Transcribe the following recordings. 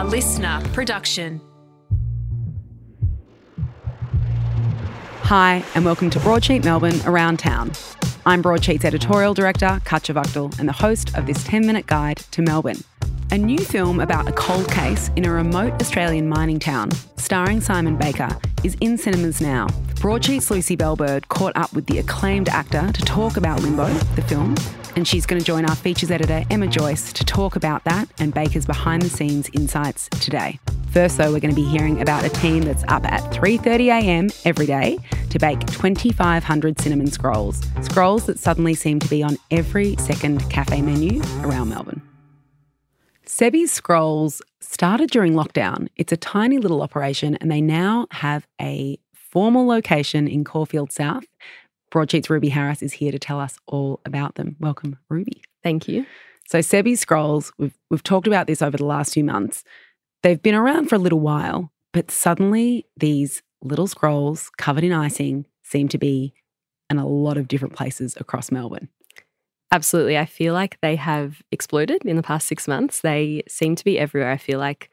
A LiSTNR production. Hi, and welcome to Broadsheet Melbourne Around Town. I'm Broadsheet's editorial director, Katya and the host of this 10 minute guide to Melbourne. A new film about a cold case in a remote Australian mining town, starring Simon Baker, is in cinemas now. Broadsheet's Lucy Bell Bird caught up with the acclaimed actor to talk about Limbo, the film, and she's going to join our features editor, Emma Joyce, to talk about that and Baker's behind the scenes insights today. First, though, we're going to be hearing about a team that's up at 3.30am every day to bake 2,500 cinnamon scrolls. Scrolls that suddenly seem to be on every second cafe menu around Melbourne. Sebby's Scrolls started during lockdown. It's a tiny little operation, and they now have a formal location in Caulfield South. Broadsheet's Ruby Harris is here to tell us all about them. Welcome, Ruby. Thank you. So, Sebby's Scrolls, we've, we've talked about this over the last few months. They've been around for a little while, but suddenly these little scrolls covered in icing seem to be in a lot of different places across Melbourne. Absolutely. I feel like they have exploded in the past six months. They seem to be everywhere. I feel like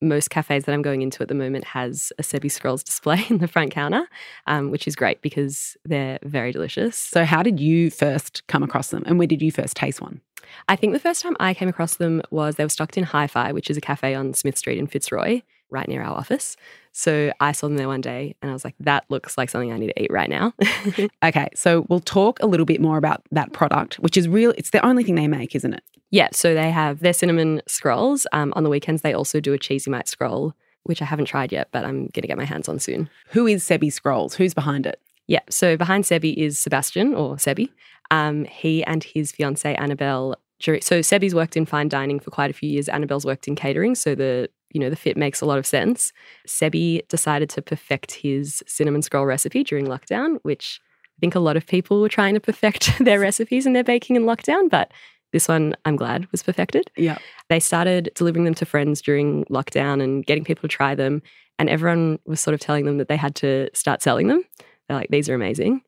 most cafes that I'm going into at the moment has a Sebby Scrolls display in the front counter, um, which is great because they're very delicious. So, how did you first come across them and where did you first taste one? I think the first time I came across them was they were stocked in Hi Fi, which is a cafe on Smith Street in Fitzroy, right near our office. So I saw them there one day and I was like, that looks like something I need to eat right now. okay, so we'll talk a little bit more about that product, which is real. It's the only thing they make, isn't it? Yeah, so they have their cinnamon scrolls. Um, on the weekends, they also do a Cheesymite scroll, which I haven't tried yet, but I'm going to get my hands on soon. Who is Sebby Scrolls? Who's behind it? Yeah, so behind Sebby is Sebastian or Sebby. Um, he and his fiancee Annabelle so Sebby's worked in fine dining for quite a few years. Annabelle's worked in catering, so the you know the fit makes a lot of sense. Sebby decided to perfect his cinnamon scroll recipe during lockdown, which I think a lot of people were trying to perfect their recipes and their baking in lockdown, but this one I'm glad was perfected. Yeah. They started delivering them to friends during lockdown and getting people to try them, and everyone was sort of telling them that they had to start selling them. They're like, these are amazing.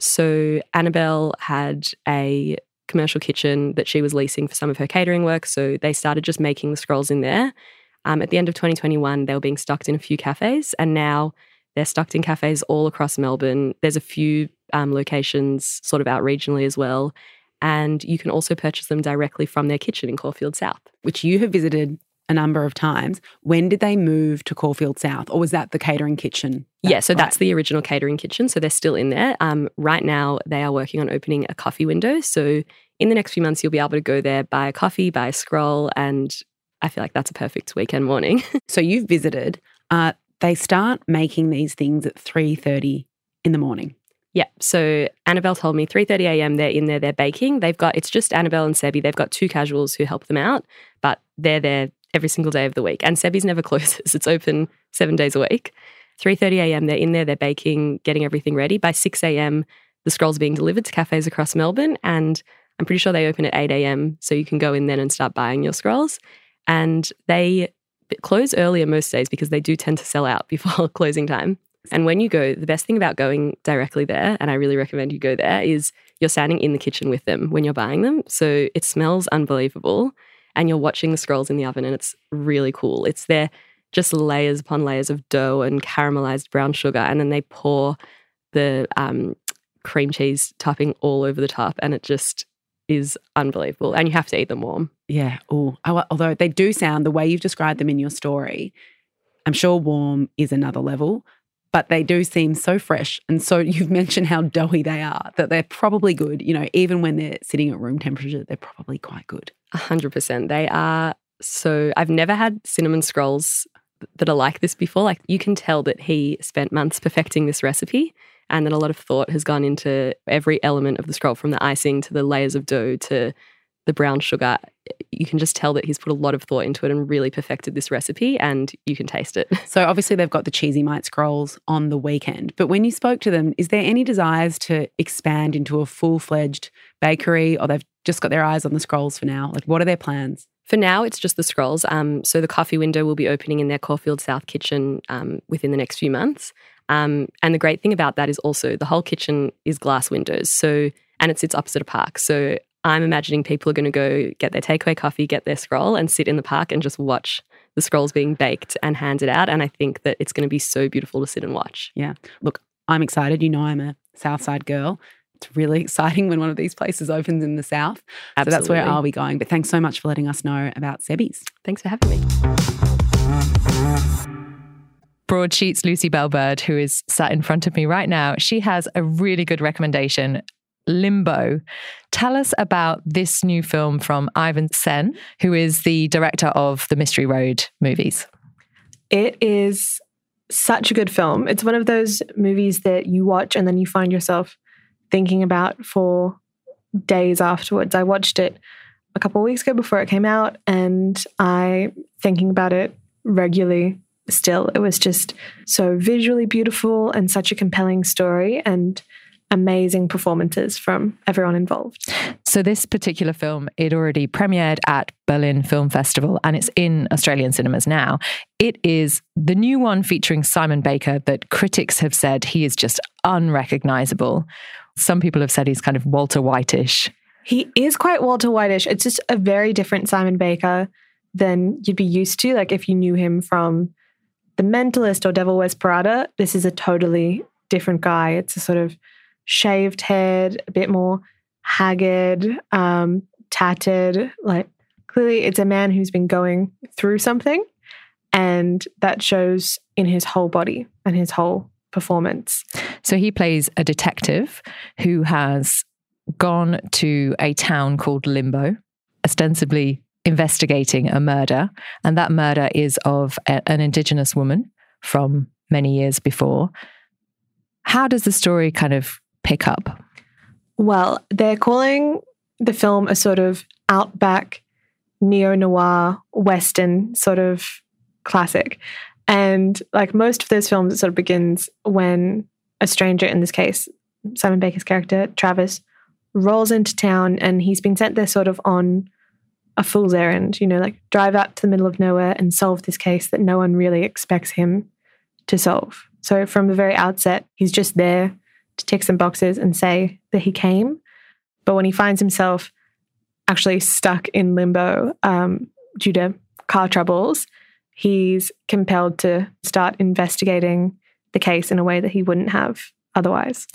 So Annabelle had a commercial kitchen that she was leasing for some of her catering work. So they started just making the scrolls in there. Um, at the end of 2021, they were being stocked in a few cafes, and now they're stocked in cafes all across Melbourne. There's a few um, locations sort of out regionally as well. And you can also purchase them directly from their kitchen in Caulfield South. Which you have visited a number of times. When did they move to Caulfield South, or was that the catering kitchen? yeah, so right. that's the original catering kitchen. So they're still in there. Um, right now, they are working on opening a coffee window. So in the next few months, you'll be able to go there, buy a coffee, buy a scroll, and I feel like that's a perfect weekend morning. so you've visited. Uh, they start making these things at three thirty in the morning. Yeah. So Annabelle told me 3:30 a.m. they're in there, they're baking. They've got it's just Annabelle and Sebby. They've got two casuals who help them out, but they're there every single day of the week. And Sebby's never closes. It's open seven days a week. 3.30 a.m. they're in there, they're baking, getting everything ready. By 6 a.m. the scrolls are being delivered to cafes across Melbourne. And I'm pretty sure they open at 8 a.m. So you can go in then and start buying your scrolls. And they close earlier most days because they do tend to sell out before closing time. And when you go, the best thing about going directly there, and I really recommend you go there, is you're standing in the kitchen with them when you're buying them. So it smells unbelievable and you're watching the scrolls in the oven and it's really cool. It's there just layers upon layers of dough and caramelized brown sugar and then they pour the um, cream cheese topping all over the top and it just is unbelievable and you have to eat them warm. Yeah. Oh, although they do sound the way you've described them in your story, I'm sure warm is another level, but they do seem so fresh. And so you've mentioned how doughy they are, that they're probably good. You know, even when they're sitting at room temperature, they're probably quite good. 100%. They are so, I've never had cinnamon scrolls that are like this before. Like, you can tell that he spent months perfecting this recipe and that a lot of thought has gone into every element of the scroll from the icing to the layers of dough to the brown sugar, you can just tell that he's put a lot of thought into it and really perfected this recipe and you can taste it. So obviously they've got the Cheesymite scrolls on the weekend. But when you spoke to them, is there any desires to expand into a full-fledged bakery or they've just got their eyes on the scrolls for now? Like what are their plans? For now, it's just the scrolls. Um, so the coffee window will be opening in their Caulfield South kitchen um, within the next few months. Um, and the great thing about that is also the whole kitchen is glass windows. So and it sits opposite a park. So I'm imagining people are going to go get their takeaway coffee, get their scroll, and sit in the park and just watch the scrolls being baked and handed out. And I think that it's going to be so beautiful to sit and watch. Yeah. Look, I'm excited. You know, I'm a Southside girl. It's really exciting when one of these places opens in the South. Absolutely. So that's where I'll be going. But thanks so much for letting us know about Sebby's. Thanks for having me. Broadsheet's Lucy Bell Bird, who is sat in front of me right now, she has a really good recommendation. Limbo. Tell us about this new film from Ivan Sen, who is the director of the Mystery Road movies. It is such a good film. It's one of those movies that you watch and then you find yourself thinking about for days afterwards. I watched it a couple of weeks ago before it came out and I thinking about it regularly still. It was just so visually beautiful and such a compelling story and amazing performances from everyone involved. So this particular film, it already premiered at Berlin Film Festival and it's in Australian cinemas now. It is the new one featuring Simon Baker that critics have said he is just unrecognizable. Some people have said he's kind of Walter Whitish. He is quite Walter Whitish. It's just a very different Simon Baker than you'd be used to. Like if you knew him from The Mentalist or Devil Wears Prada, this is a totally different guy. It's a sort of shaved head, a bit more haggard, um, tattered. Like clearly, it's a man who's been going through something, and that shows in his whole body and his whole performance. So he plays a detective who has gone to a town called Limbo, ostensibly investigating a murder. And that murder is of a, an Indigenous woman from many years before. How does the story kind of pick up? Well, they're calling the film a sort of outback neo noir western sort of classic. And like most of those films, it sort of begins when a stranger, in this case, Simon Baker's character, Travis, rolls into town and he's been sent there sort of on a fool's errand, you know, like drive out to the middle of nowhere and solve this case that no one really expects him to solve. So from the very outset, he's just there to tick some boxes and say that he came. But when he finds himself actually stuck in limbo um, due to car troubles, he's compelled to start investigating the case in a way that he wouldn't have otherwise.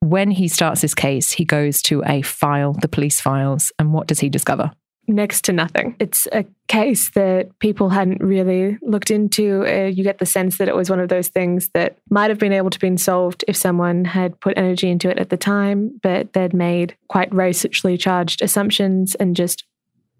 When he starts his case, he goes to a file, the police files, and what does he discover? Next to nothing. It's a case that people hadn't really looked into. Uh, you get the sense that it was one of those things that might have been able to be solved if someone had put energy into it at the time, but they'd made quite racially charged assumptions and just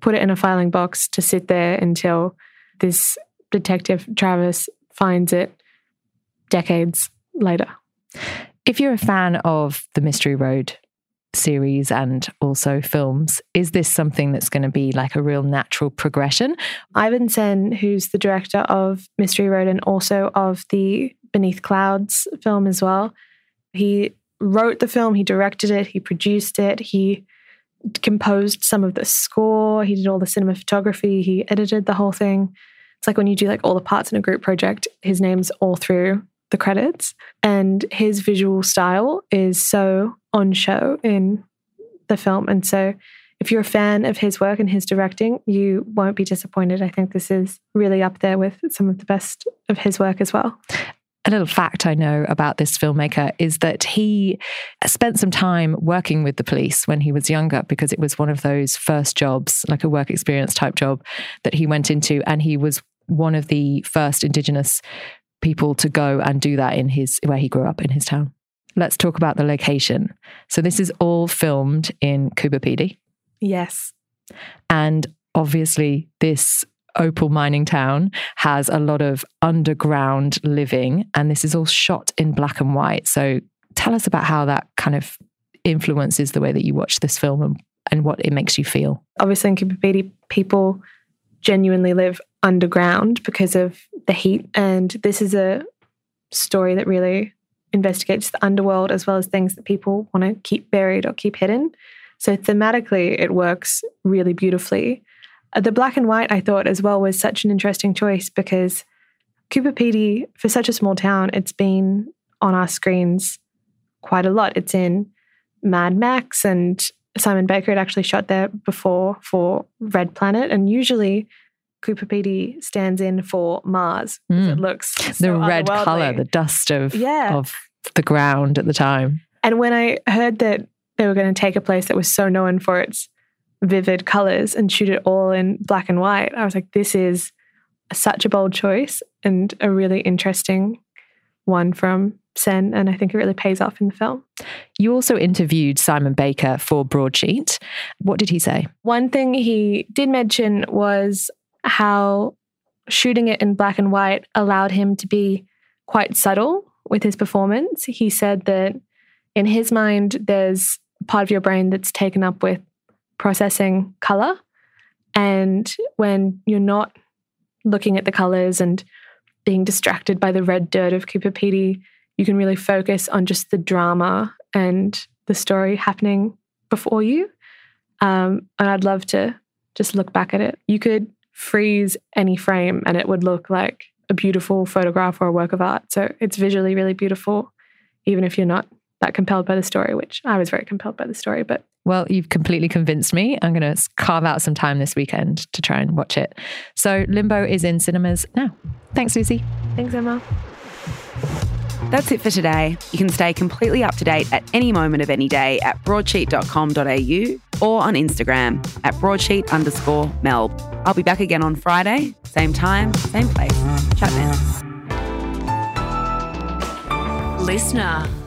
put it in a filing box to sit there until this detective Travis finds it decades later. If you're a fan of the Mystery Road series and also films. Is this something that's going to be like a real natural progression? Ivan Sen, who's the director of Mystery Road and also of the Beneath Clouds film as well, he wrote the film, he directed it, he produced it, he composed some of the score, he did all the cinematography, he edited the whole thing. It's like when you do like all the parts in a group project, his name's all through the credits. And his visual style is so on show in the film. And so if you're a fan of his work and his directing, you won't be disappointed. I think this is really up there with some of the best of his work as well. A little fact I know about this filmmaker is that he spent some time working with the police when he was younger because it was one of those first jobs, like a work experience type job that he went into. And he was one of the first Indigenous people to go and do that in his where he grew up in his town. Let's talk about the location. So this is all filmed in Pedy. Yes. And obviously this opal mining town has a lot of underground living and this is all shot in black and white. So tell us about how that kind of influences the way that you watch this film and, and what it makes you feel. Obviously in Pedy people genuinely live underground because of the heat. And this is a story that really investigates the underworld as well as things that people want to keep buried or keep hidden. So thematically, it works really beautifully. Uh, the black and white, I thought as well, was such an interesting choice because Coober Pedy, for such a small town, it's been on our screens quite a lot. It's in Mad Max, and Simon Baker had actually shot there before for Red Planet. And usually, Coober Pedy stands in for Mars. Mm. It looks the so red color, the dust of Yeah. of the ground at the time. And when I heard that they were going to take a place that was so known for its vivid colors and shoot it all in black and white, I was like, this is such a bold choice and a really interesting one from Sen. And I think it really pays off in the film. You also interviewed Simon Baker for Broadsheet. What did he say? One thing he did mention was how shooting it in black and white allowed him to be quite subtle with his performance. He said that in his mind, there's part of your brain that's taken up with processing color. And when you're not looking at the colors and being distracted by the red dirt of Coober Pedy, you can really focus on just the drama and the story happening before you. Um, and I'd love to just look back at it. You could freeze any frame and it would look like a beautiful photograph or a work of art. So it's visually really beautiful, even if you're not that compelled by the story, which I was very compelled by the story. But Well, you've completely convinced me. I'm going to carve out some time this weekend to try and watch it. So, Limbo is in cinemas now. Thanks, Lucy. thanks, Emma. That's it for today. You can stay completely up to date at any moment of any day at broadsheet.com.au or on Instagram at broadsheet underscore melb. I'll be back again on Friday, same time, same place. Chat then. LiSTNR.